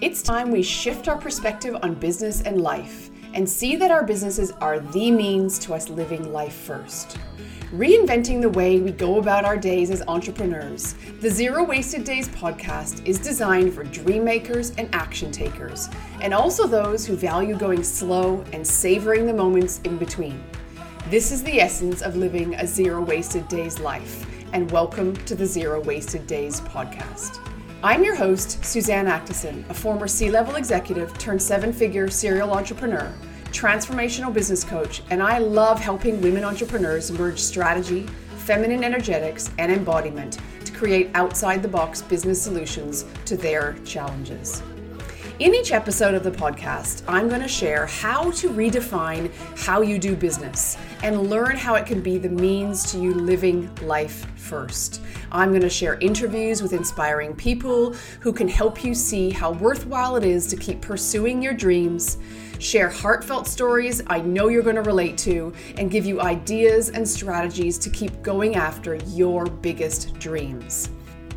It's time we shift our perspective on business and life and see that our businesses are the means to us living life first. Reinventing the way we go about our days as entrepreneurs, the Zero Wasted Days podcast is designed for dream makers and action takers, and also those who value going slow and savoring the moments in between. This is the essence of living a Zero Wasted Days life, and welcome to the Zero Wasted Days podcast. I'm your host, Suzanne Acteson, a former C level executive turned seven figure serial entrepreneur transformational business coach, and I love helping women entrepreneurs merge strategy, feminine energetics, and embodiment to create outside the box business solutions to their challenges. In each episode of the podcast, I'm going to share how to redefine how you do business and learn how it can be the means to you living life first. I'm going to share interviews with inspiring people who can help you see how worthwhile it is to keep pursuing your dreams share heartfelt stories I know you're going to relate to, and give you ideas and strategies to keep going after your biggest dreams.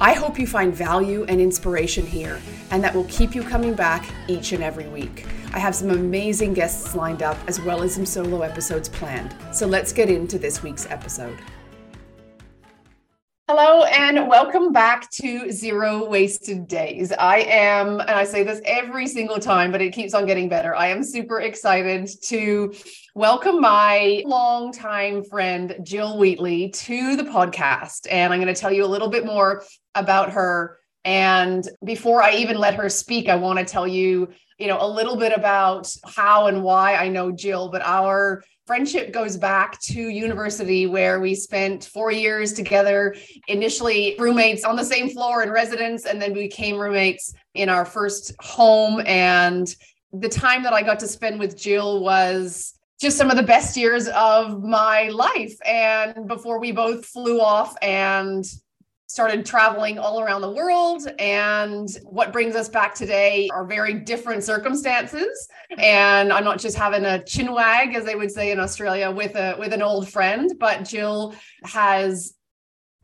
I hope you find value and inspiration here, and that will keep you coming back each and every week. I have some amazing guests lined up as well as some solo episodes planned. So let's get into this week's episode. Hello and welcome back to Zero Wasted Days. I am, and I say this every single time, but it keeps on getting better. I am super excited to welcome my longtime friend, Jill Wheatley, to the podcast. And I'm going to tell you a little bit more about her. And before I even let her speak, I want to tell you, you know, a little bit about how and why I know Jill, but our friendship goes back to university where we spent four years together initially roommates on the same floor in residence and then we became roommates in our first home. And the time that i got to spend with jill was just some of the best years of my life. And before we both flew off and started traveling all around the world. And what brings us back today are very different circumstances. And I'm not just having a chin wag, as they would say in Australia, with a with an old friend, but Jill has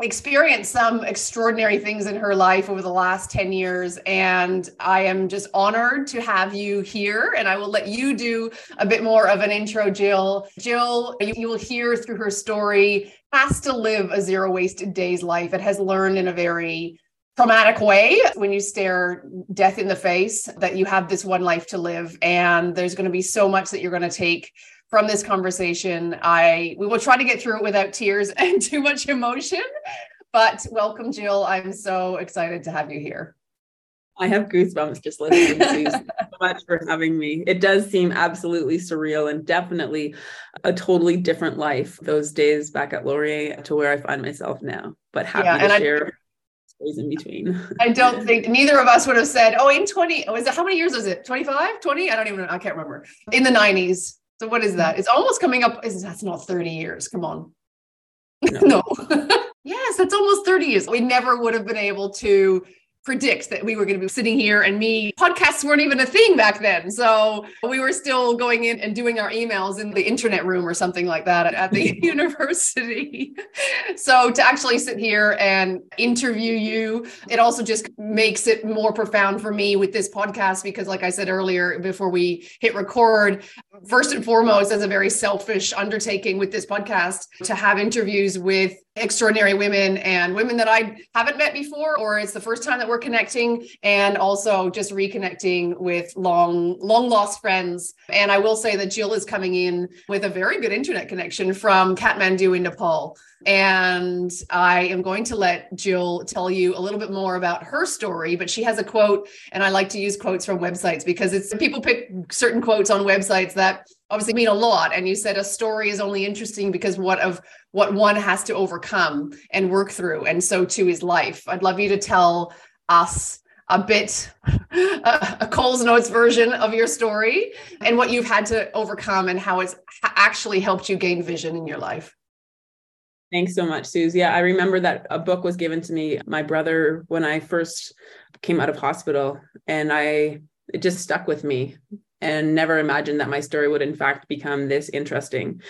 experienced some extraordinary things in her life over the last 10 years and i am just honored to have you here and i will let you do a bit more of an intro jill jill you, will hear through her story has to live a zero waste days life it has learned in a very traumatic way when you stare death in the face that you have this one life to live and there's going to be so much that you're going to take from this conversation. I we will try to get through it without tears and too much emotion. But welcome, Jill. I'm so excited to have you here. I have goosebumps just listening to much for having me. It does seem absolutely surreal and definitely a totally different life those days back at Laurier to where I find myself now. But happy yeah, to share. I, stories in between. I don't think neither of us would have said, oh, in 20, was it how many years was it? 25, 20? I don't even know. I can't remember. In the 90s. So what is that? It's almost coming up. Is that's not 30 years? Come on. No. no. yes, that's almost 30 years. We never would have been able to predict that we were going to be sitting here and me podcasts weren't even a thing back then. So we were still going in and doing our emails in the internet room or something like that at, the university. So to actually sit here and interview you it also just makes it more profound for me with this podcast because like i said earlier before we hit record first and foremost as a very selfish undertaking with this podcast to have interviews with extraordinary women and women that I haven't met before, or it's the first time that we're connecting, and also just reconnecting with long, long lost friends. And I will say that Jill is coming in with a very good internet connection from Kathmandu in Nepal. And I am going to let Jill tell you a little bit more about her story, but she has a quote, and I like to use quotes from websites because it's people pick certain quotes on websites that obviously mean a lot. And you said a story is only interesting because what of what one has to overcome and work through. And so too is life. I'd love you to tell us a bit a Coles Notes version of your story and what you've had to overcome and how it's actually helped you gain vision in your life. Thanks so much, Suze. Yeah, I remember that a book was given to me, my brother, when I first came out of hospital, and I it just stuck with me and never imagined that my story would in fact become this interesting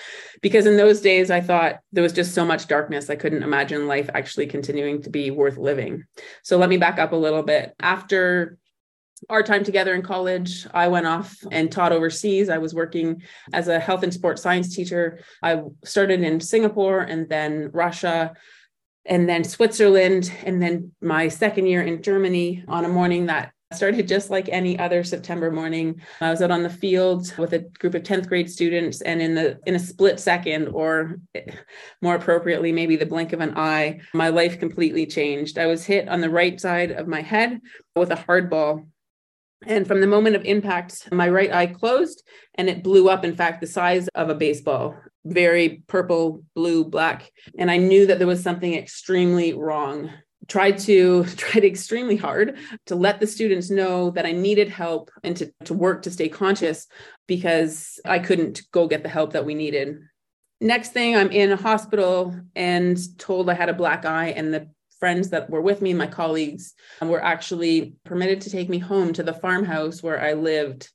because in those days i thought there was just so much darkness i couldn't imagine life actually continuing to be worth living so let me back up a little bit after our time together in college, I went off and taught overseas. I was working as a health and sports science teacher. I started in Singapore and then Russia and then Switzerland. And then my second year in Germany on a morning that started just like any other September morning. I was out on the field with a group of 10th grade students and in the in a split second or more appropriately maybe the blink of an eye, my life completely changed. I was hit on the right side of my head with a hard ball and from the moment of impact, my right eye closed and it blew up, in fact, the size of a baseball, very purple, blue, black. And I knew that there was something extremely wrong. Tried to tried extremely hard to let the students know that I needed help and to, to work to stay conscious because I couldn't go get the help that we needed. Next thing, I'm in a hospital and told I had a black eye, and the friends that were with me, my colleagues, were actually permitted to take me home to the farmhouse where I lived.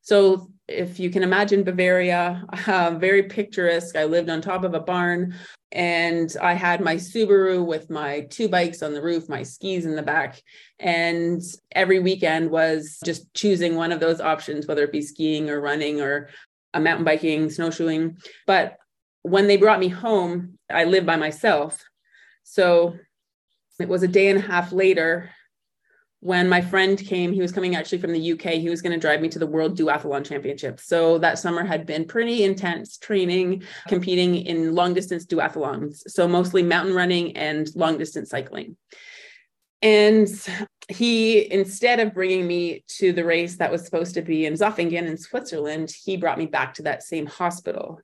So, if you can imagine Bavaria, uh, very picturesque. I lived on top of a barn and I had my Subaru with my two bikes on the roof, my skis in the back. And every weekend was just choosing one of those options, whether it be skiing or running or a mountain biking, snowshoeing. But when they brought me home, I lived by myself. So it was a day and a half later when my friend came. He was coming actually from the UK. He was going to drive me to the World Duathlon Championship. So that summer had been pretty intense training, competing in long distance duathlons. So mostly mountain running and long distance cycling. And he, instead of bringing me to the race that was supposed to be in Zofingen in Switzerland, he brought me back to that same hospital.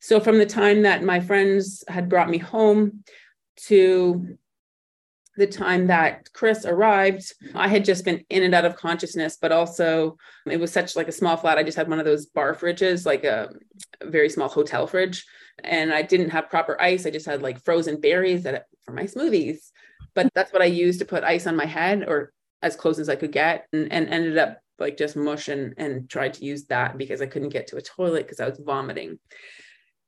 So from the time that my friends had brought me home to the time that Chris arrived, I had just been in and out of consciousness, but also it was such like a small flat. I just had one of those bar fridges, like a, a very small hotel fridge. And I didn't have proper ice. I just had like frozen berries that for my smoothies. But that's what I used to put ice on my head or as close as I could get and, and ended up like just mush and, and tried to use that because I couldn't get to a toilet because I was vomiting.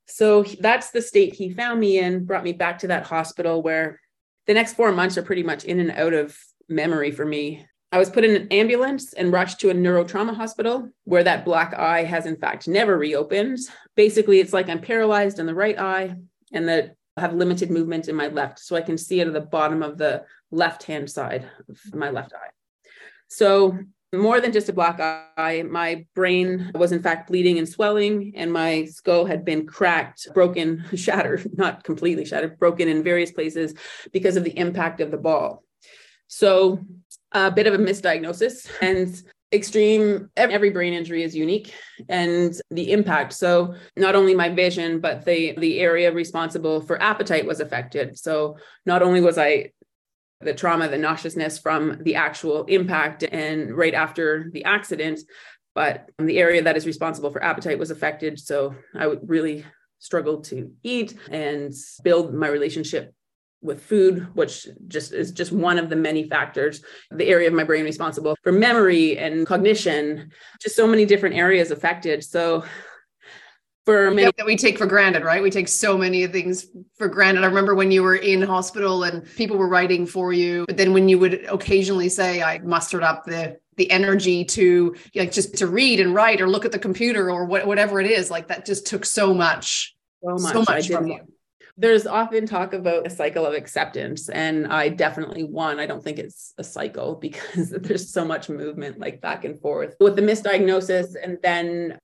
So that's the state he found me in, brought me back to that hospital where the next four months are pretty much in and out of memory for me. I was put in an ambulance and rushed to a neurotrauma hospital where that black eye has, in fact, never reopened. Basically, it's like I'm paralyzed in the right eye and that I have limited movement in my left. So I can see out of the bottom of the left hand side of my left eye. So more than just a black eye. My brain was, in fact, bleeding and swelling, and my skull had been cracked, broken, shattered, not completely shattered, broken in various places because of the impact of the ball. So, a bit of a misdiagnosis and extreme every brain injury is unique and the impact so not only my vision but the the area responsible for appetite was affected so not only was i the trauma, the nauseousness from the actual impact and right after the accident. But the area that is responsible for appetite was affected. So I really struggled to eat and build my relationship with food, which just is just one of the many factors. The area of my brain responsible for memory and cognition, just so many different areas affected. So for many- that we take for granted, right? We take so many things for granted. I remember when you were in hospital and people were writing for you, but then when you would occasionally say, "I mustered up the the energy to like just to read and write or look at the computer or what, whatever it is," like that just took so much, so much, so much from you. There's often talk about a cycle of acceptance, and I definitely won. I don't think it's a cycle because there's so much movement, like back and forth with the misdiagnosis, and then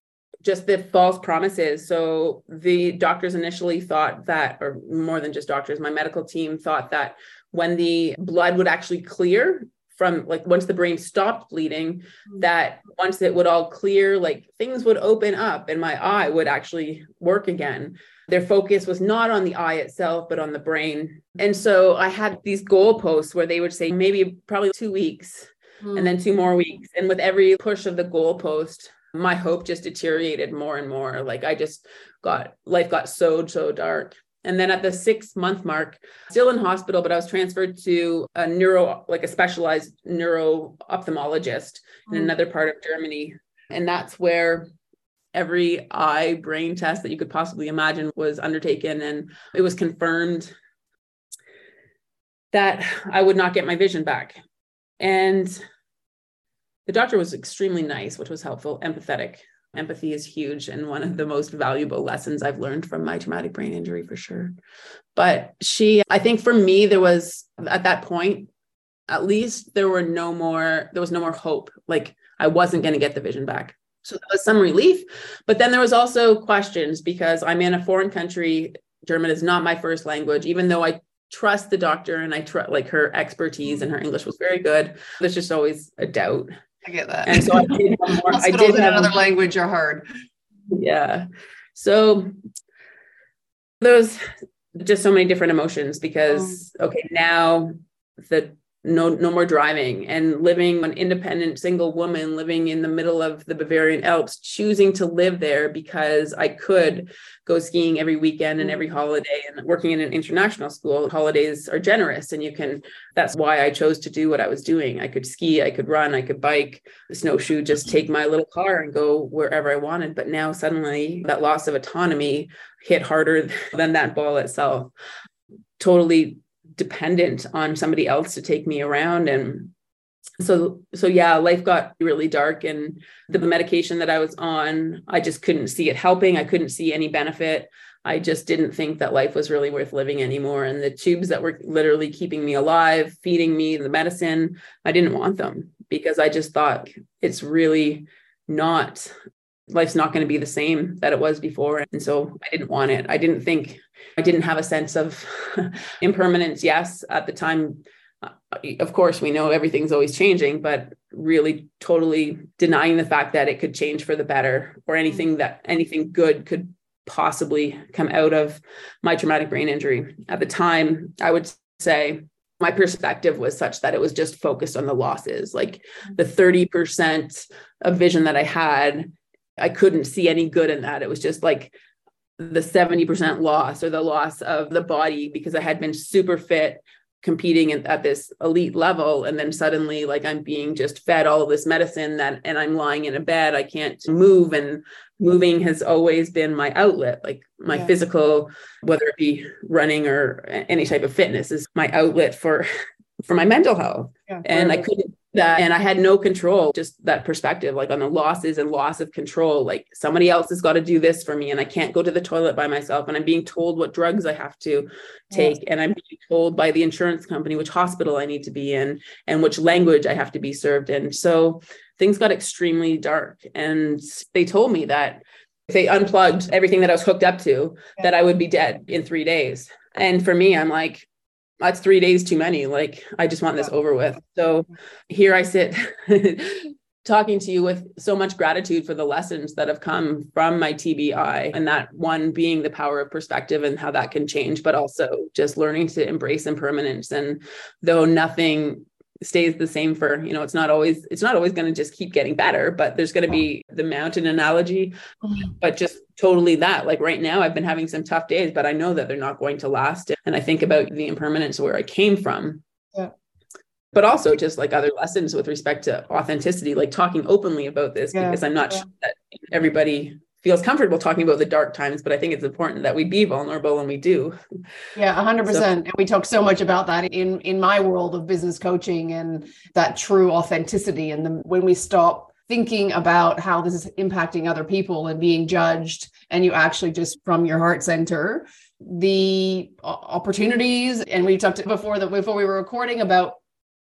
just the false promises. So the doctors initially thought that, or more than just doctors, my medical team thought that when the blood would actually clear from like once the brain stopped bleeding, mm-hmm. that once it would all clear, like things would open up and my eye would actually work again. Their focus was not on the eye itself, but on the brain. And so I had these goalposts where they would say maybe probably two weeks mm. and then two more weeks. And with every push of the goalpost, my hope just deteriorated more and more. Like I just got life got so so dark. And then at the six month mark, still in hospital, but I was transferred to a neuro, like a specialized neuro ophthalmologist in mm. another part of Germany. And that's where every eye brain test that you could possibly imagine was undertaken. And it was confirmed that I would not get my vision back. And the doctor was extremely nice, which was helpful, empathetic. Empathy is huge and one of the most valuable lessons I've learned from my traumatic brain injury for sure. But she, I think for me, there was at that point, at least there were no more, there was no more hope. Like I wasn't going to get the vision back. So there was some relief. But then there was also questions because I'm in a foreign country. German is not my first language, even though I trust the doctor and I trust like her expertise and her English was very good. There's just always a doubt. I get that. And so I did have more. I did have another language are hard. Yeah. So those just so many different emotions because oh. okay now the no no more driving and living an independent single woman living in the middle of the Bavarian Alps choosing to live there because I could go skiing every weekend and every mm. holiday and working in an international school. Holidays are generous and you can that's why I chose to do what I was doing. I could ski I could run I could bike snowshoe just take my little car and go wherever I wanted. But now suddenly that loss of autonomy hit harder than that ball itself. Totally dependent on somebody else to take me around. And so so yeah life got really dark and the medication that i was on i just couldn't see it helping. I couldn't see any benefit. I just didn't think that life was really worth living anymore. And the tubes that were literally keeping me alive feeding me the medicine i didn't want them because i just thought it's really not life's not going to be the same that it was before. And so i didn't want it. I didn't think I didn't have a sense of impermanence. Yes, at the time, uh, of course, we know everything's always changing, but really totally denying the fact that it could change for the better or anything that anything good could possibly come out of my traumatic brain injury. At the time, I would say my perspective was such that it was just focused on the losses, like the 30% of vision that I had. I couldn't see any good in that. It was just like the 70% loss or the loss of the body because I had been super fit competing at this elite level. And then suddenly like i'm being just fed all of this medicine that and i'm lying in a bed. I can't move. And moving has always been my outlet. Like my yeah. physical whether it be running or any type of fitness is my outlet for for my mental health. Yeah, and i couldn't that and I had no control, just that perspective, like on the losses and loss of control. Like somebody else has got to do this for me, and I can't go to the toilet by myself. And I'm being told what drugs I have to take, yes. and I'm being told by the insurance company which hospital I need to be in and which language I have to be served in. So things got extremely dark. And they told me that if they unplugged everything that I was hooked up to, that I would be dead in three days. And for me, I'm like, that's three days too many. Like, I just want this over with. So here I sit talking to you with so much gratitude for the lessons that have come from my TBI, and that one being the power of perspective and how that can change, but also just learning to embrace impermanence. And though nothing stays the same for you know it's not always it's not always going to just keep getting better but there's going to be the mountain analogy mm-hmm. but just totally that like right now i've been having some tough days but i know that they're not going to last and i think about the impermanence where i came from yeah but also just like other lessons with respect to authenticity like talking openly about this yeah. because i'm not yeah. sure that everybody feels comfortable talking about the dark times, but I think it's important that we be vulnerable and we do. Yeah, 100%. So, and we talk so much about that in in my world of business coaching and that true authenticity and the, when we stop thinking about how this is impacting other people and being judged and you actually just from your heart center the opportunities and we talked before that before we were recording about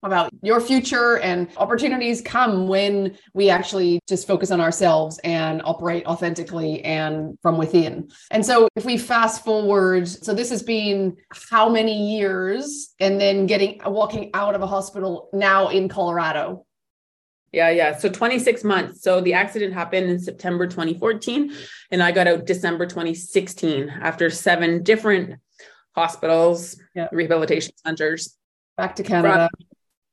about your future and opportunities come when we actually just focus on ourselves and operate authentically and from within. And so if we fast forward, so this has been how many years and then getting walking out of a hospital now in Colorado. Yeah, yeah. So 26 months. So the accident happened in September 2014 and I got out December 2016 after seven different hospitals, yeah. rehabilitation centers. Back to Canada.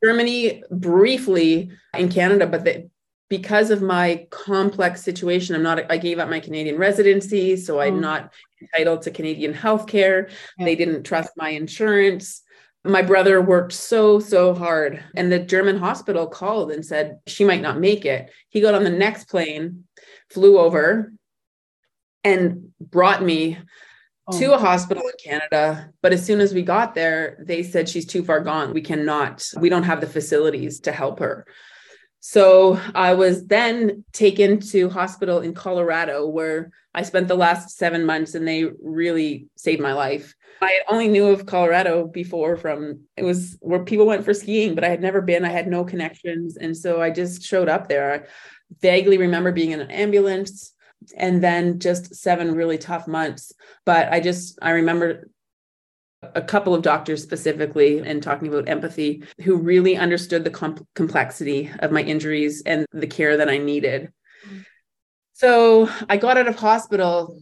Germany briefly in Canada, but because of my complex situation, I'm not, I gave up my Canadian residency. So I'm mm. not entitled to Canadian healthcare. Yeah. They didn't trust my insurance. My brother worked so, so hard. And the German hospital called and said she might not make it. He got on the next plane, flew over, and brought me oh. to a hospital in Canada. But as soon as we got there, they said she's too far gone. We cannot, we don't have the facilities to help her. So I was then taken to hospital in Colorado where I spent the last seven months and they really saved my life. I only knew of Colorado before from it was where people went for skiing, but I had never been. I had no connections. And so I just showed up there. I vaguely remember being in an ambulance and then just seven really tough months. But I just, I remember a couple of doctors specifically and talking about empathy who really understood the com- complexity of my injuries and the care that I needed. Mm. So I got out of hospital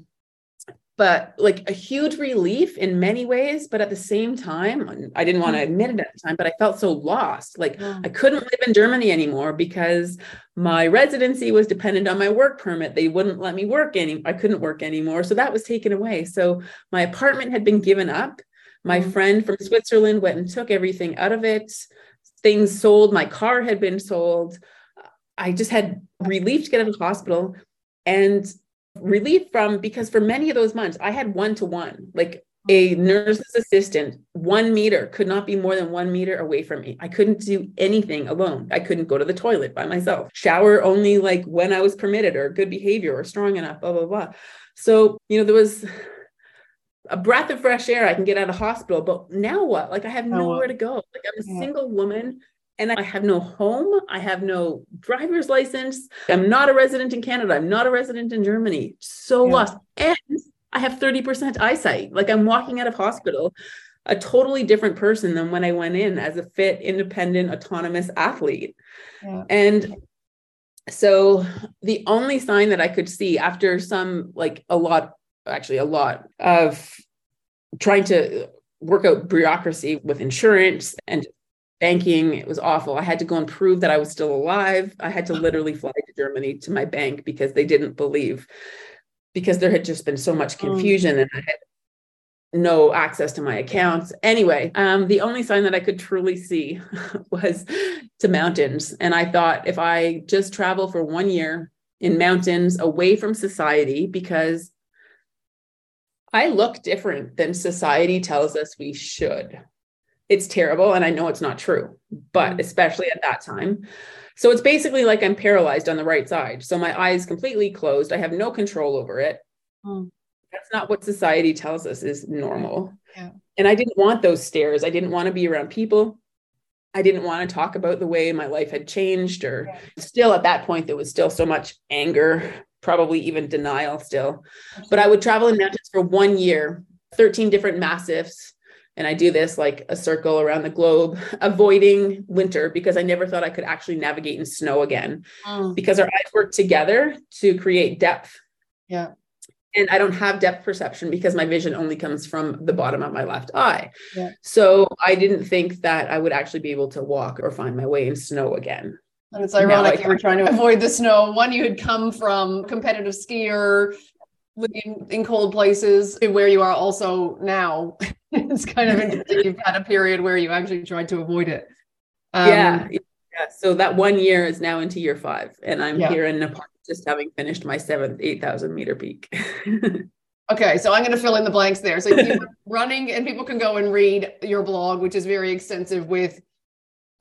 but like a huge relief in many ways but at the same time i didn't want to mm. admit it at the time but i felt so lost like yeah. i couldn't live in germany anymore because my residency was dependent on my work permit they wouldn't let me work any i couldn't work anymore so that was taken away so my apartment had been given up my mm. friend from switzerland went and took everything out of it things sold my car had been sold i just had relief to get out of the hospital and relief from because for many of those months I had one to one, like a nurse's assistant, one meter could not be more than one meter away from me. I couldn't do anything alone. I couldn't go to the toilet by myself, shower only like when I was permitted or good behavior or strong enough, blah, blah, blah. So, you know, there was a breath of fresh air. I can get out of hospital, but now what? Like I have nowhere to go. Like I'm a single woman and I have no home. I have no driver's license. I'm not a resident in Canada. I'm not a resident in Germany. So yeah. lost. And I have 30% eyesight. Like I'm walking out of hospital a totally different person than when I went in as a fit, independent, autonomous athlete. Yeah. And so the only sign that I could see after some, like a lot, actually, a lot of trying to work out bureaucracy with insurance and banking it was awful. I had to go and prove that i was still alive. I had to literally fly to germany to my bank because they didn't believe because there had just been so much oh. confusion and i had no access to my accounts. Anyway um, the only sign that i could truly see was to mountains. And i thought if i just travel for one year in mountains away from society because i look different than society tells us we should it's terrible and i know it's not true but mm. especially at that time so it's basically like i'm paralyzed on the right side so my eyes completely closed i have no control over it mm. that's not what society tells us is normal yeah. and i didn't want those stares i didn't want to be around people i didn't want to talk about the way my life had changed or yeah. still at that point there was still so much anger probably even denial still but i would travel in mountains for one year 13 different massifs and I do this like a circle around the globe, avoiding winter because I never thought I could actually navigate in snow again mm. because our eyes work together to create depth. Yeah. And I don't have depth perception because my vision only comes from the bottom of my left eye. Yeah. So I didn't think that I would actually be able to walk or find my way in snow again. And it's ironic you were trying to avoid the snow. One, you had come from competitive skier, living in cold places, where you are also now. it's kind of interesting. You've had a period where you actually tried to avoid it. Um, yeah. Yeah. So that one year is now into year five, and I'm yeah. here in Nepal just having finished my seventh 8,000 meter peak. okay. So I'm going to fill in the blanks there. So you running, and people can go and read your blog, which is very extensive with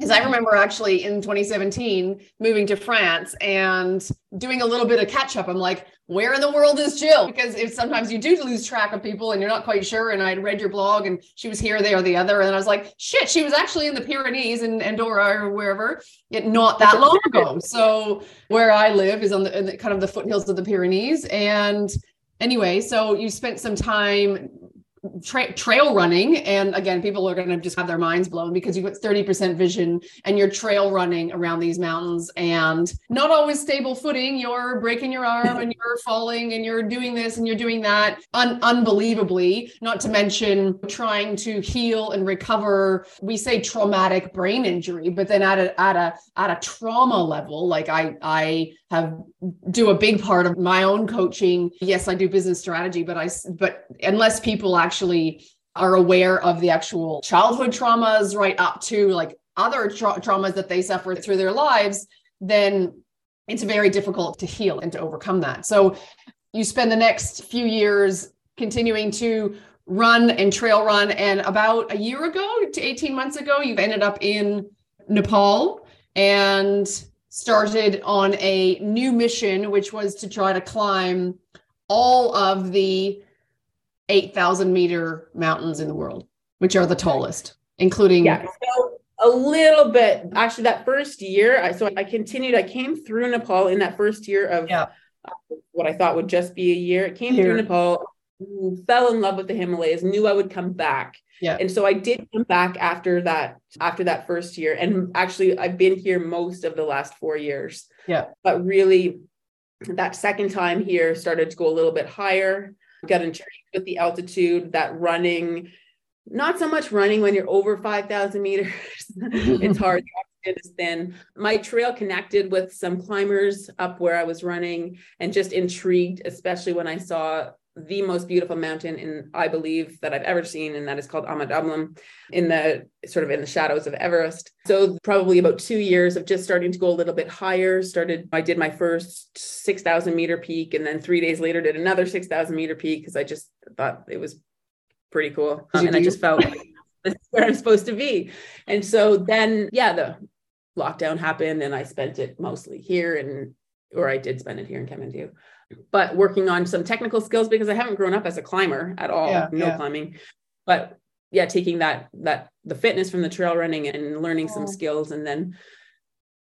because I remember actually in 2017 moving to France and doing a little bit of catch up. I'm like, where in the world is Jill? Because if sometimes you do lose track of people and you're not quite sure. And I'd read your blog and she was here, there, the other. And I was like, shit, she was actually in the Pyrenees in Andorra or wherever, yet not that long ago. So where I live is on the, the kind of the foothills of the Pyrenees. And anyway, so you spent some time tra- trail running and again people are going to just have their minds blown because you've got 30% vision and you're trail running around these mountains and not always stable footing. You're breaking your arm and you're falling and you're doing this and you're doing that. Un- unbelievably not to mention trying to heal and recover we say traumatic brain injury but then at a at a at a trauma level like i i have do a big part of my own coaching. Yes i do business strategy but i but unless people actually actually are aware of the actual childhood traumas right up to like other tra- traumas that they suffer through their lives, then it's very difficult to heal and to overcome that. So you spend the next few years continuing to run and trail run. And about a year ago to 18 months ago, you've ended up in Nepal. And started on a new mission, which was to try to climb all of the 8,000 meter mountains in the world, which are the tallest, including. Yeah. So a little bit, actually, that first year, I, so I continued, I came through Nepal in that first year of yeah. Uh, what I thought would just be a year. It came Here. through Nepal, fell in love with the Himalayas, knew I would come back. Yeah. And so I did come back after that, after that first year. And actually I've been here most of the last four years. Yeah. But really that second time here started to go a little bit higher, got intrigued with the altitude, that running, not so much running when you're over 5,000 meters. it's hard. It is thin. My trail connected with some climbers up where I was running and just intrigued, especially when I saw the most beautiful mountain in I believe that I've ever seen, and that is called Ama Dablam in the sort of in the shadows of Everest. So probably about two years of just starting to go a little bit higher. Started I did my first six thousand meter peak, and then three days later did another six thousand meter peak because I just thought it was pretty cool, um, and I just felt like this is where I'm supposed to be. And so then yeah, the lockdown happened, and I spent it mostly here and or I did spend it here in Kathmandu but working on some technical skills because I haven't grown up as a climber at all, yeah, no yeah. climbing. But yeah, taking that that the fitness from the trail running and learning some skills and then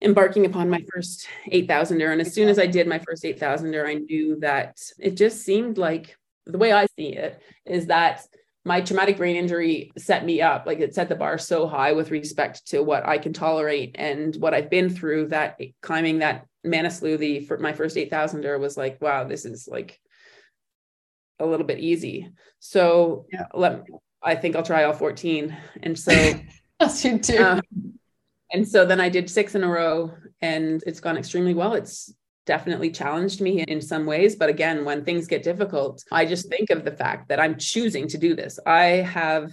embarking upon my first 8000er and as soon as I did my first 8000er I knew that it just seemed like the way I see it is that my traumatic brain injury set me up like it set the bar so high with respect to what I can tolerate and what I've been through that climbing that Manaslu, the for my first 8000er was like, wow, this is like a little bit easy. So yeah. let I think I'll try all 14. And so yes, you do. Um, and so then I did six in a row and it's gone extremely well. It's definitely challenged me in some ways. But again, when things get difficult, I just think of the fact that I'm choosing to do this. I have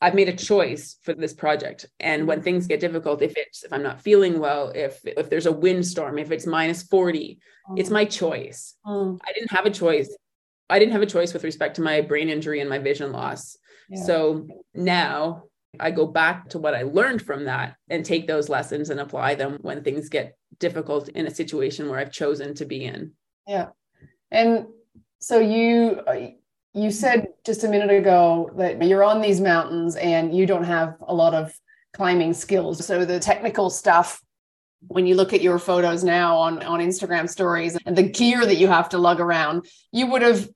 I've made a choice for this project. And when mm-hmm. things get difficult, if it's if I'm not feeling well, if if there's a windstorm, if it's minus 40, mm. it's my choice. Mm. I didn't have a choice. I didn't have a choice with respect to my brain injury and my vision loss. Yeah. So now I go back to what I learned from that and take those lessons and apply them when things get difficult in a situation where I've chosen to be in. Yeah. And so you you said just a minute ago that you're on these mountains and you don't have a lot of climbing skills. So the technical stuff when you look at your photos now on on Instagram stories and the gear that you have to lug around, you would have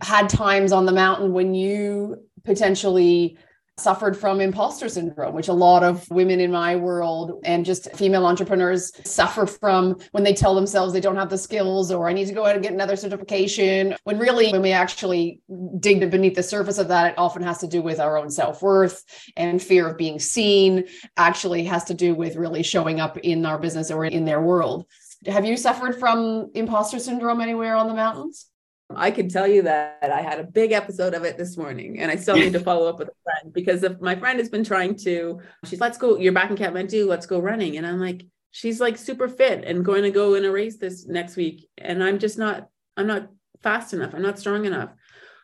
had times on the mountain when you potentially suffered from imposter syndrome, which a lot of women in my world and just female entrepreneurs suffer from when they tell themselves they don't have the skills or I need to go out and get another certification. When really, when we actually dig beneath the surface of that, it often has to do with our own self worth and fear of being seen, actually has to do with really showing up in our business or in their world. Have you suffered from imposter syndrome anywhere on the mountains? I can tell you that I had a big episode of it this morning, and I still need to follow up with a friend because if my friend has been trying to, she's let's go. You're back in Kathmandu, let's go running, and I'm like, she's like super fit and going to go in a race this next week, and I'm just not. I'm not fast enough. I'm not strong enough.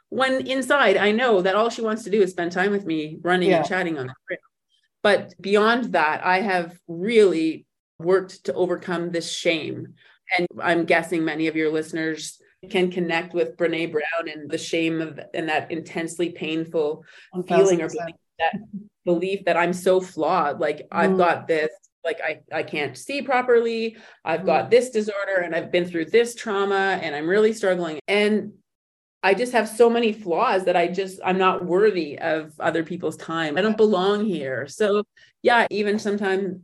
When inside, I know that all she wants to do is spend time with me, running yeah. and chatting on the trail. But beyond that, I have really worked to overcome this shame. And I'm guessing many of your listeners can connect with Brene Brown and the shame of and that intensely painful 1, feeling or belief that belief that I'm so flawed. Like mm. I've got this, like I, I can't see properly. I've mm. got this disorder and I've been through this trauma and I'm really struggling. And I just have so many flaws that I just I'm not worthy of other people's time. I don't belong here. So yeah, even sometimes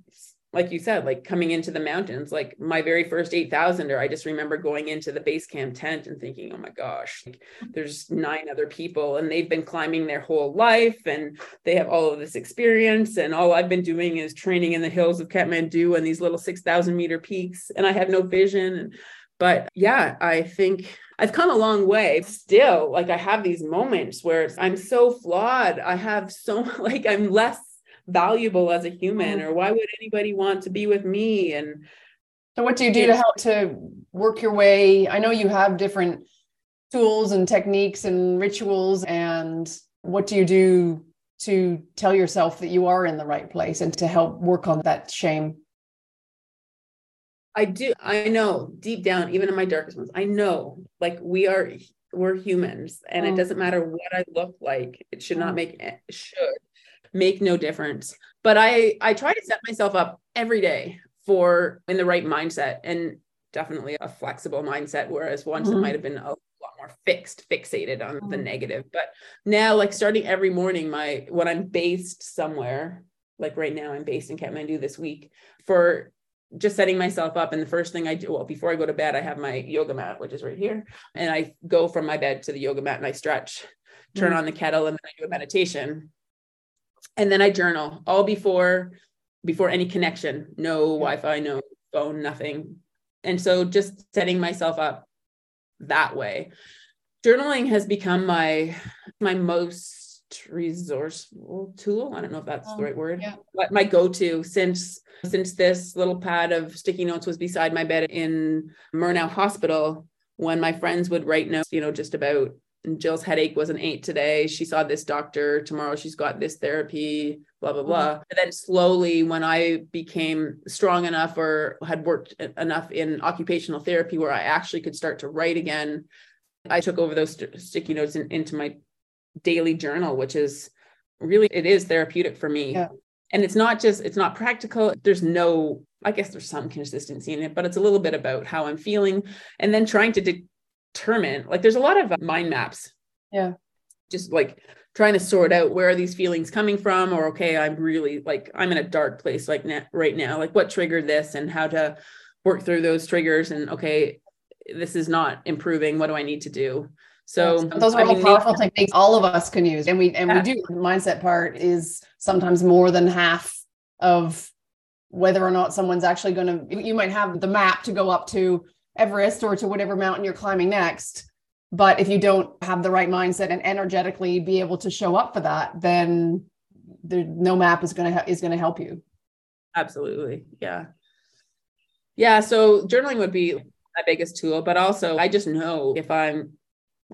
like you said, like coming into the mountains, like my very first 8,000er, I just remember going into the base camp tent and thinking, oh my gosh, like, mm-hmm. there's nine other people and they've been climbing their whole life and they have all of this experience. And all I've been doing is training in the hills of Kathmandu and these little 6,000 meter peaks, and I have no vision. But yeah, I think I've come a long way. Still, like I have these moments where I'm so flawed. I have so, like, I'm less valuable as a human mm-hmm. or why would anybody want to be with me and so what do you do to help to work your way i know you have different tools and techniques and rituals and what do you do to tell yourself that you are in the right place and to help work on that shame I do. I know deep down, even in my darkest moments, I know like we are, we're humans and mm. it doesn't matter what I look like. It should not mm. make, it should make no difference. But I, I try to set myself up every day for in the right mindset and definitely a flexible mindset. Whereas once mm. it might have been a lot more fixed, fixated on the mm. negative. But now like starting every morning, my, when I'm based somewhere, like right now I'm based in Kathmandu this week for just setting myself up. And the first thing I do, well, before I go to bed, I have my yoga mat, which is right here. And I go from my bed to the yoga mat and I stretch, turn mm-hmm. on the kettle, and then I do a meditation. And then I journal all before before any connection, no Wi-Fi, no phone, nothing. And so just setting myself up that way. Journaling has become my my most resourceful tool. I don't know if that's the oh, right word. Yeah. But my go-to since since this little pad of sticky notes was beside my bed in Murnau Hospital when my friends would write notes, you know, just about Jill's headache was an eight today. She saw this doctor. Tomorrow she's got this therapy, blah, blah, blah. Mm-hmm. And then slowly, when I became strong enough or had worked enough in occupational therapy where I actually could start to write again, I took over those st- sticky notes in, into my daily journal, which is really, it is therapeutic for me. Yeah. And it's not just, it's not practical. There's no, I guess there's some consistency in it, but it's a little bit about how I'm feeling and then trying to determine, like, there's a lot of uh, mind maps. Yeah. Just like trying to sort out where are these feelings coming from or okay i'm really like i'm in a dark place like na- right now like what triggered this and how to work through those triggers and okay this is not improving what do i need to do so those are I all mean, powerful techniques all of us can use. And we and yeah. we do the mindset part is sometimes more than half of whether or not someone's actually going to you might have the map to go up to Everest or to whatever mountain you're climbing next. But if you don't have the right mindset and energetically be able to show up for that, then there, no map is going to is going to help you. Absolutely. Yeah. Yeah. So journaling would be my biggest tool, but also I just know if I'm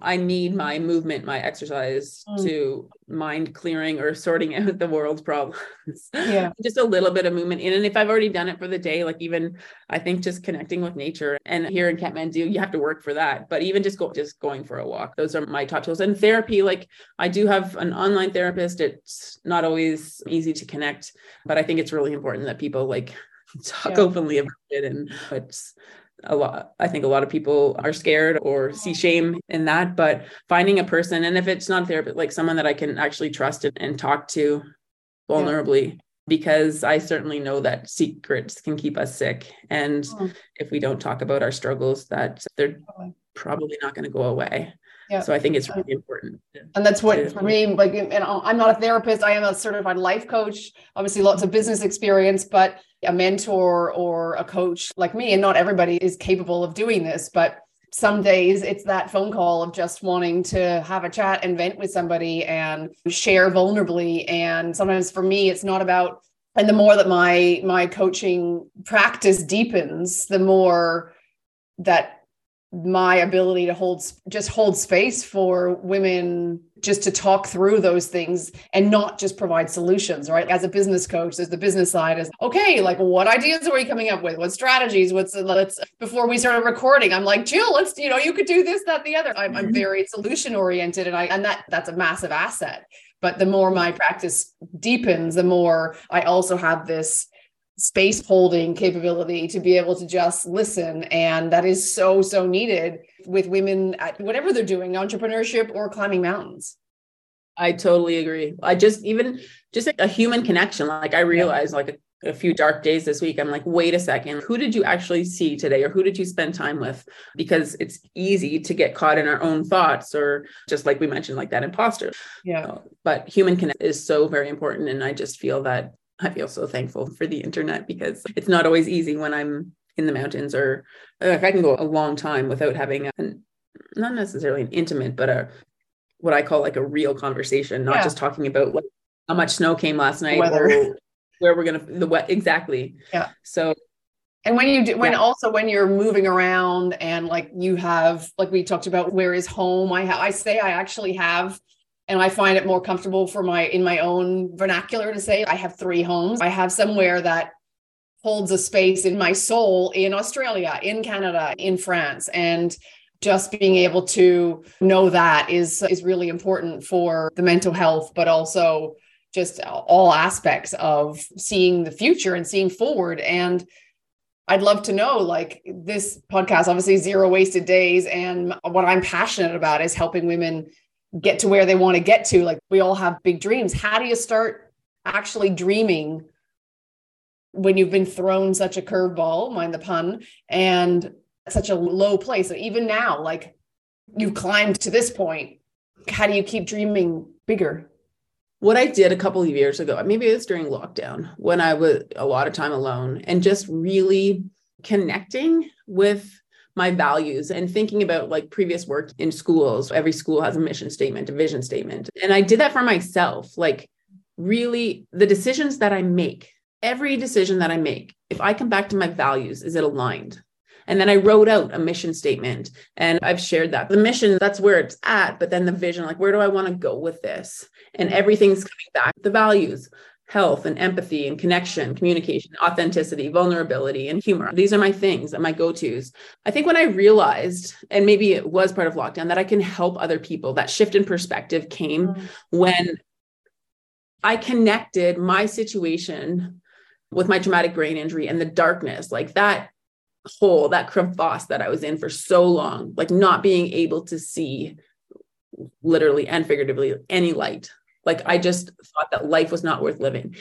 I need my movement, my exercise mm. to mind clearing or sorting out the world's problems. Yeah. just a little bit of movement in. And if I've already done it for the day, like even I think just connecting with nature and here in Kathmandu, you have to work for that. But even just go just going for a walk, those are my top tools. And therapy, like I do have an online therapist. It's not always easy to connect, but I think it's really important that people like talk yeah. openly about it and it's a lot i think a lot of people are scared or see shame in that but finding a person and if it's not a therapist like someone that i can actually trust and, talk to vulnerably yeah. because i certainly know that secrets can keep us sick and mm. if we don't talk about our struggles that they're probably not going to go away yeah. So I think it's really important. And that's what for me, like, and I'm not a therapist. I am a certified life coach. Obviously, lots of business experience, but a mentor or a coach like me, and not everybody is capable of doing this, but some days it's that phone call of just wanting to have a chat and vent with somebody and share vulnerably. And sometimes for me, it's not about and the more that my my coaching practice deepens, the more that my ability to hold just hold space for women just to talk through those things and not just provide solutions right? As a business coach there's the business side is okay like what ideas are we coming up with? What strategies? What's let's before we started recording i'm like jill let's you know you could do this that the other. I'm, I'm mm-hmm. very solution oriented and i and that that's a massive asset. But the more my practice deepens the more i also have this space holding capability to be able to just listen. And that is so, so needed with women at whatever they're doing, entrepreneurship or climbing mountains. I totally agree. I just even just like a human connection. Like I realized yeah. like a, a, few dark days this week, I'm like, wait a second, who did you actually see today or who did you spend time with? Because it's easy to get caught in our own thoughts or just like we mentioned, like that imposter. Yeah. Uh, but human connect is so very important. And I just feel that I feel so thankful for the internet because it's not always easy when I'm in the mountains or if I can go a long time without having a, not necessarily an intimate, but a what I call like a real conversation, not yeah. just talking about like how much snow came last night Weather. or where we're gonna the what exactly. Yeah. So and when you do when yeah. also when you're moving around and like you have like we talked about where is home, I ha- I say I actually have and I find it more comfortable for my in my own vernacular to say I have three homes. I have somewhere that holds a space in my soul in Australia, in Canada, in France. And just being able to know that is is really important for the mental health, but also just all aspects of seeing the future and seeing forward. And I'd love to know like this podcast, obviously, zero wasted days. And what I'm passionate about is helping women get to where they want to get to. Like we all have big dreams. How do you start actually dreaming when you've been thrown such a curveball, mind the pun, and such a low place? So even now, like you've climbed to this point, how do you keep dreaming bigger? What I did a couple of years ago, maybe it was during lockdown when I was a lot of time alone and just really connecting with my values and thinking about like previous work in schools. Every school has a mission statement, a vision statement. And I did that for myself. Like, really, the decisions that I make, every decision that I make, if I come back to my values, is it aligned? And then I wrote out a mission statement and I've shared that. The mission, that's where it's at. But then the vision, like, where do I want to go with this? And everything's coming back. The values, health and empathy and connection, communication, authenticity, vulnerability, and humor. These are my things and my go tos. I think when I realized, and maybe it was part of lockdown, that I can help other people, that shift in perspective came mm-hmm. when I connected my situation with my traumatic brain injury and the darkness, like that hole, that crevasse that I was in for so long, like not being able to see literally and figuratively any light like I just thought that life was not worth living.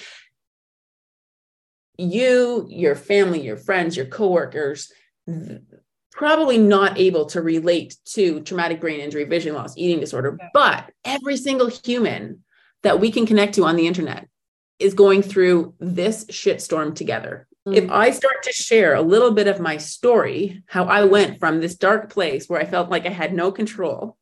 You, your family, your friends, your coworkers, probably not able to relate to traumatic brain injury, vision loss, eating disorder, but every single human that we can connect to on the internet is going through this shitstorm together. Mm-hmm. If I start to share a little bit of my story, how I went from this dark place where I felt like I had no control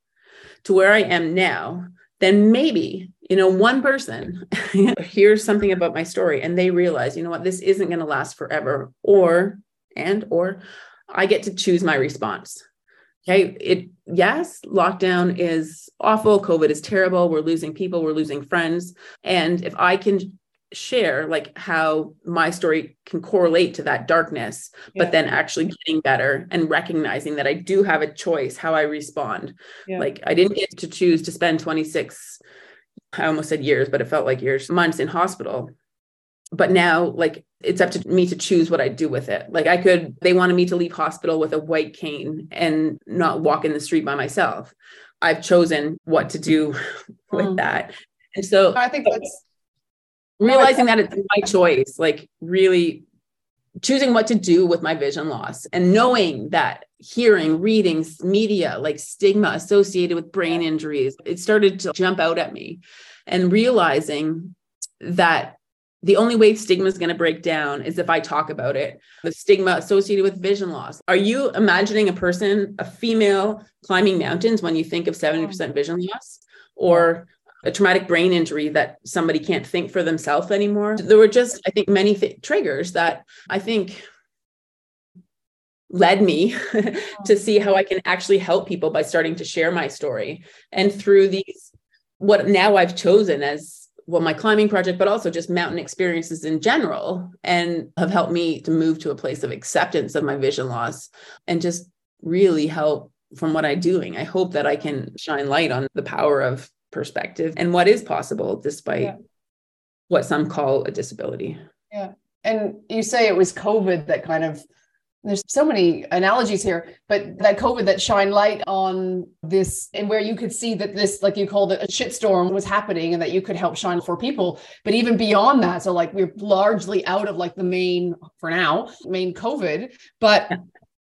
to where I am now, then maybe you know one person hears something about my story and they realize you know what this isn't going to last forever or and or i get to choose my response okay it yes lockdown is awful covid is terrible we're losing people we're losing friends and if i can share like how my story can correlate to that darkness yeah. but then actually getting better and recognizing that i do have a choice how i respond yeah. like i didn't get to choose to spend 26 i almost said years but it felt like years months in hospital. But now like it's up to me to choose what i do with it. Like i could they wanted me to leave hospital with a white cane and not walk in the street by myself. I've chosen what to do with mm. that. And so i think that's realizing that it's my choice, like really choosing what to do with my vision loss and knowing that hearing, reading, media, like stigma associated with brain injuries, it started to jump out at me and realizing that the only way stigma is going to break down is if I talk about it. The stigma associated with vision loss. Are you imagining a person, a female climbing mountains when you think of 70% vision loss? Or a traumatic brain injury that somebody can't think for themselves anymore. There were just, I think, many th- triggers that I think led me to see how I can actually help people by starting to share my story. And through these, what now I've chosen as well, my climbing project, but also just mountain experiences in general, and have helped me to move to a place of acceptance of my vision loss and just really help from what I'm doing. I hope that I can shine light on the power of perspective and what is possible despite yeah. what some call a disability. Yeah. And you say it was COVID that kind of there's so many analogies here, but that COVID that shine light on this and where you could see that this, like you called it, a shitstorm was happening and that you could help shine for people. But even beyond that, so like we're largely out of like the main, for now, main COVID, but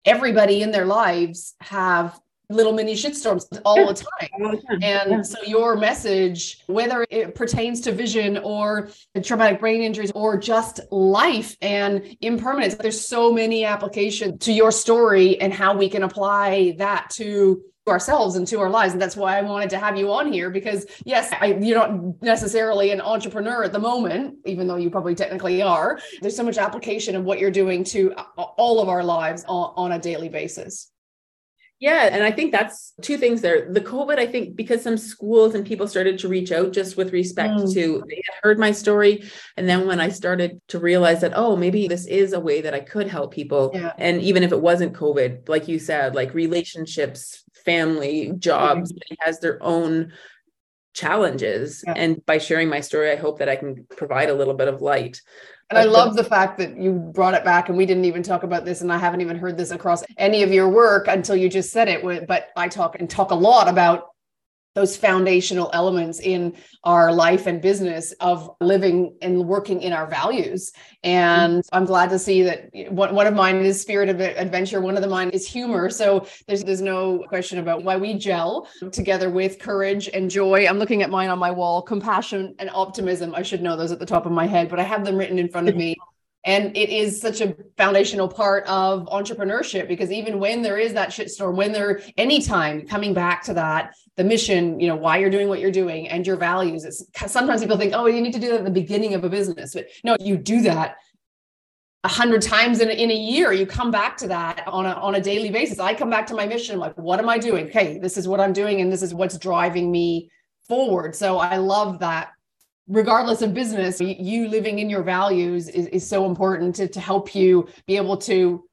everybody in their lives have little mini shitstorms all the time. And so your message, whether it pertains to vision or traumatic brain injuries or just life and impermanence, there's so many applications to your story and how we can apply that to ourselves and to our lives. And that's why i wanted to have you on here because yes I, you're not necessarily an entrepreneur at the moment even though you probably technically are. There's so much application of what you're doing to all of our lives on, on a daily basis Yeah. And I think that's two things there. The COVID, I think, because some schools and people started to reach out just with respect mm. to, they had heard my story. And then when I started to realize that, oh, maybe this is a way that I could help people. Yeah. And even if it wasn't COVID, like you said, like relationships, family, jobs, mm-hmm. has their own challenges. Yeah. And by sharing my story, I hope that I can provide a little bit of light. And I love the fact that you brought it back and we didn't even talk about this and I haven't even heard this across any of your work until you just said it but I talk and talk a lot about those foundational elements in our life and business of living and working in our values. And mm-hmm. I'm glad to see that one, of mine is spirit of adventure. One of the mine is humor. So there's there's no question about why we gel together with courage and joy. I'm looking at mine on my wall, compassion and optimism. I should know those at the top of my head, but I have them written in front of me and it is such a foundational part of entrepreneurship because even when there is that shitstorm when there anytime coming back to that the mission you know why you're doing what you're doing and your values it's sometimes people think oh you need to do that at the beginning of a business but no you do that a hundred times in a, in a year. You come back to that on a, on a daily basis. I come back to my mission. Like what am i doing? Okay this is what i'm doing and this is what's driving me forward. So i love that regardless of business, you living in your values is, is so important to, to help you be able to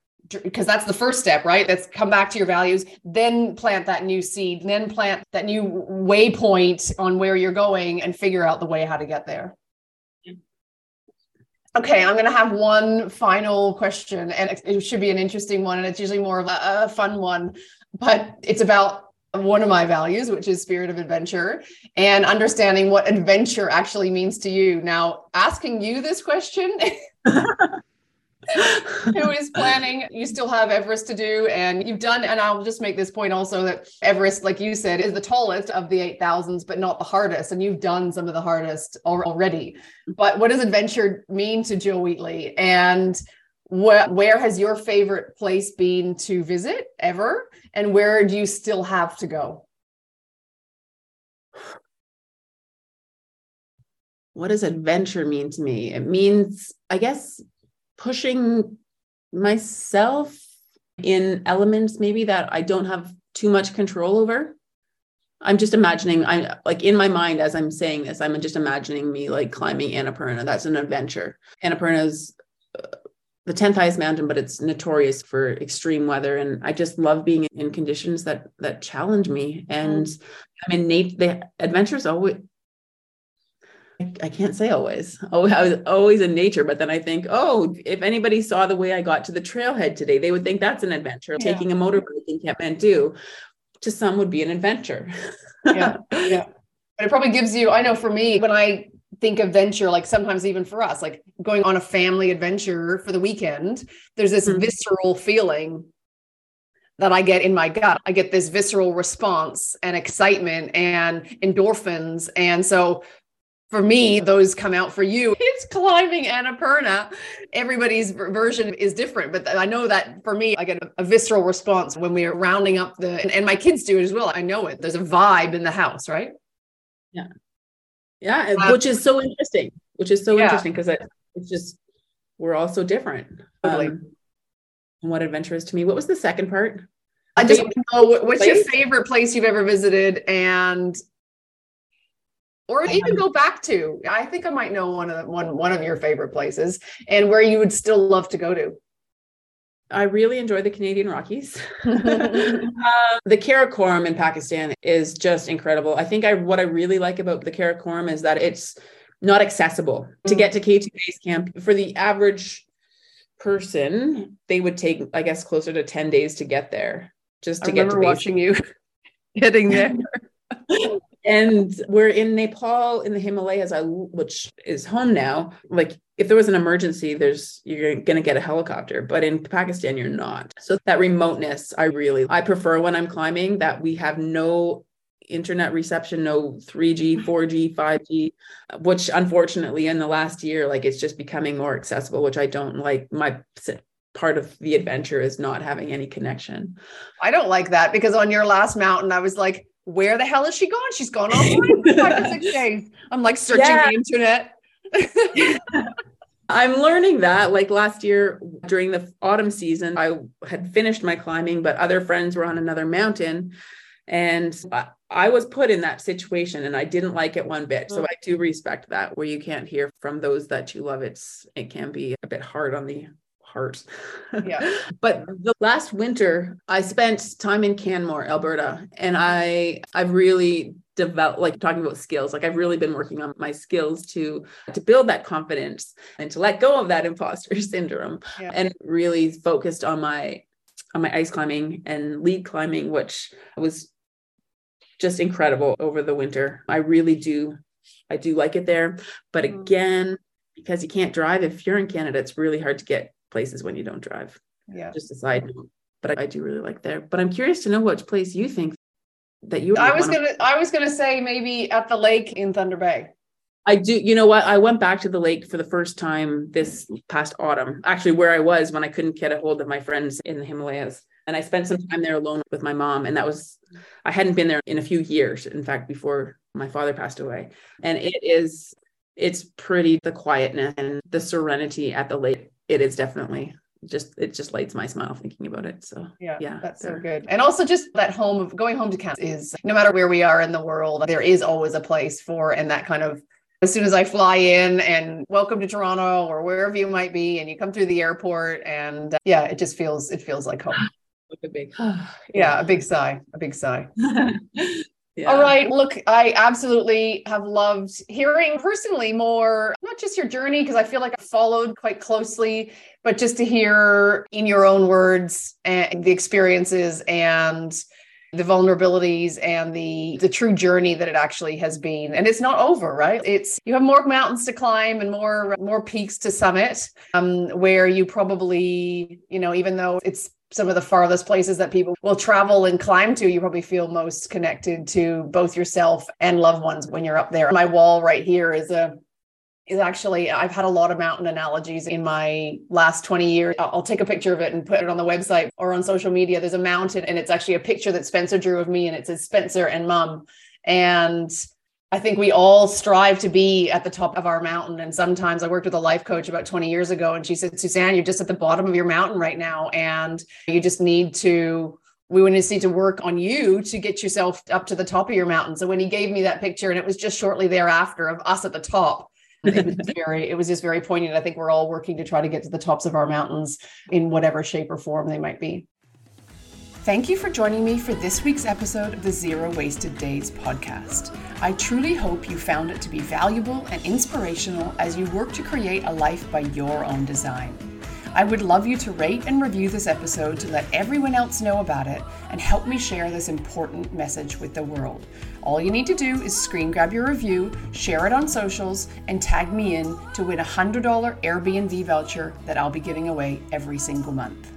because that's the first step, right? That's come back to your values, then plant that new seed, then plant that new waypoint on where you're going and figure out the way how to get there. Okay, I'm going to have one final question, and it should be an interesting one, and it's usually more of a, a fun one, but it's about one of my values, which is spirit of adventure, and understanding what adventure actually means to you. Now, asking you this question. who is planning you still have everest to do and you've done and i'll just make this point also that everest like you said is the tallest of the 8000s but not the hardest and you've done some of the hardest already but what does adventure mean to jill wheatley and what, where has your favorite place been to visit ever? And where do you still have to go? What does adventure mean to me? It means, I guess, pushing myself in elements maybe that I don't have too much control over. I'm just imagining, I'm like in my mind as I'm saying this, I'm just imagining me like climbing Annapurna. That's an adventure. Annapurna is the 10th highest mountain, but it's notorious for extreme weather. And I just love being in conditions that that challenge me. And mm. I mean, Nate, the adventures always I can't say always. Oh, I was always in nature, but then I think, oh, if anybody saw the way I got to the trailhead today, they would think that's an adventure. Yeah. Taking a motorbike in Kathmandu to some would be an adventure. yeah, yeah. But it probably gives you. I know for me, when I think of venture like sometimes even for us like going on a family adventure for the weekend there's this mm-hmm. visceral feeling that I get in my gut. I get this visceral response and excitement and endorphins. And so for me, those come out for you. It's climbing Annapurna. Everybody's version is different, but I know that for me, I get a, visceral response when we're rounding up the, and, and my kids do it as well. I know it. There's a vibe in the house, right? Yeah. Yeah, um, which is so interesting. Which is so yeah. interesting because it's just we're all so different. Totally. Um, and what adventure is to me. What was the second part? I just know what's place? your favorite place you've ever visited and or even go back to. I think I might know one of the, one one of your favorite places and where you would still love to go to. I really enjoy the Canadian Rockies. um, the Karakoram in Pakistan is just incredible. I think I what I really like about the Karakoram is that it's not accessible mm to get to K2 base camp for the average person. They would take, I guess, closer to 10 days to get there just to I get to watching you getting there. and we're in Nepal in the Himalayas, which is home now. Like if there was an emergency, there's you're going to get a helicopter, but in Pakistan you're not. So that remoteness, I really I prefer when I'm climbing that we have no internet reception, no 3G, 4G, 5G, which unfortunately in the last year like it's just becoming more accessible, which I don't like. My part of the adventure is not having any connection. I don't like that because on your last mountain I was like where the hell is she gone? She's gone online for six days. I'm like searching yeah. the internet. I'm learning that. Like last year during the autumn season, I had finished my climbing, but other friends were on another mountain. And I was put in that situation and I didn't like it one bit. So mm. I do respect that where you can't hear from those that you love. It's it can be a bit hard on the heart. Yeah. but the last winter I spent time in Canmore, Alberta, and I I've really develop like talking about skills like i've really been working on my skills to to build that confidence and to let go of that imposter syndrome yeah. and really focused on my on my ice climbing and lead climbing which was just incredible over the winter. I really do i do like it there. But mm. again because you can't drive if you're in canada it's really hard to get places when you don't drive. Yeah. Just a side note but I, I do really like there. But i'm curious to know which place you think that you I was gonna I was gonna say maybe at the lake in Thunder Bay. I do, you know what? I went back to the lake for the first time this past autumn, actually, where I was when I couldn't get a hold of my friends in the Himalayas. And I spent some time there alone with my mom. And that was, I hadn't been there in a few years, in fact, before my father passed away. And it is, it's pretty, the quietness and the serenity at the lake. It is definitely just it just lights my smile thinking about it. So yeah, yeah, that's so good. And also just that home of going home to Canada is no matter where we are in the world, there is always a place for and that kind of as soon as I fly in and welcome to Toronto or wherever you might be, and you come through the airport, and uh, yeah, it just feels it feels like home. Like a big, yeah, a big sigh, a big sigh. Yeah. All right. Look, I absolutely have loved hearing personally more, not just your journey, because I feel like I followed quite closely, but just to hear in your own words and the experiences and the vulnerabilities and the the true journey that it actually has been and it's not over right it's you have more mountains to climb and more more peaks to summit um where you probably you know even though it's some of the farthest places that people will travel and climb to, you probably feel most connected to both yourself and loved ones when you're up there. My wall right here is a is actually I've had a lot of mountain analogies in my last 20 years. I'll take a picture of it and put it on the website or on social media. There's a mountain and it's actually a picture that Spencer drew of me and it says Spencer and mom. And I think we all strive to be at the top of our mountain. And sometimes I worked with a life coach about 20 years ago, and she said, Suzanne, you're just at the bottom of your mountain right now. And you just need to, we just need to work on you to get yourself up to the top of your mountain. So when he gave me that picture, and it was just shortly thereafter of us at the top, it was very, it was just very poignant. I think we're all working to try to get to the tops of our mountains in whatever shape or form they might be. Thank you for joining me for this week's episode of the Zero Wasted Days podcast. I truly hope you found it to be valuable and inspirational as you work to create a life by your own design. I would love you to rate and review this episode to let everyone else know about it and help me share this important message with the world. All you need to do is screen grab your review, share it on socials, and tag me in to win a $100 Airbnb voucher that I'll be giving away every single month.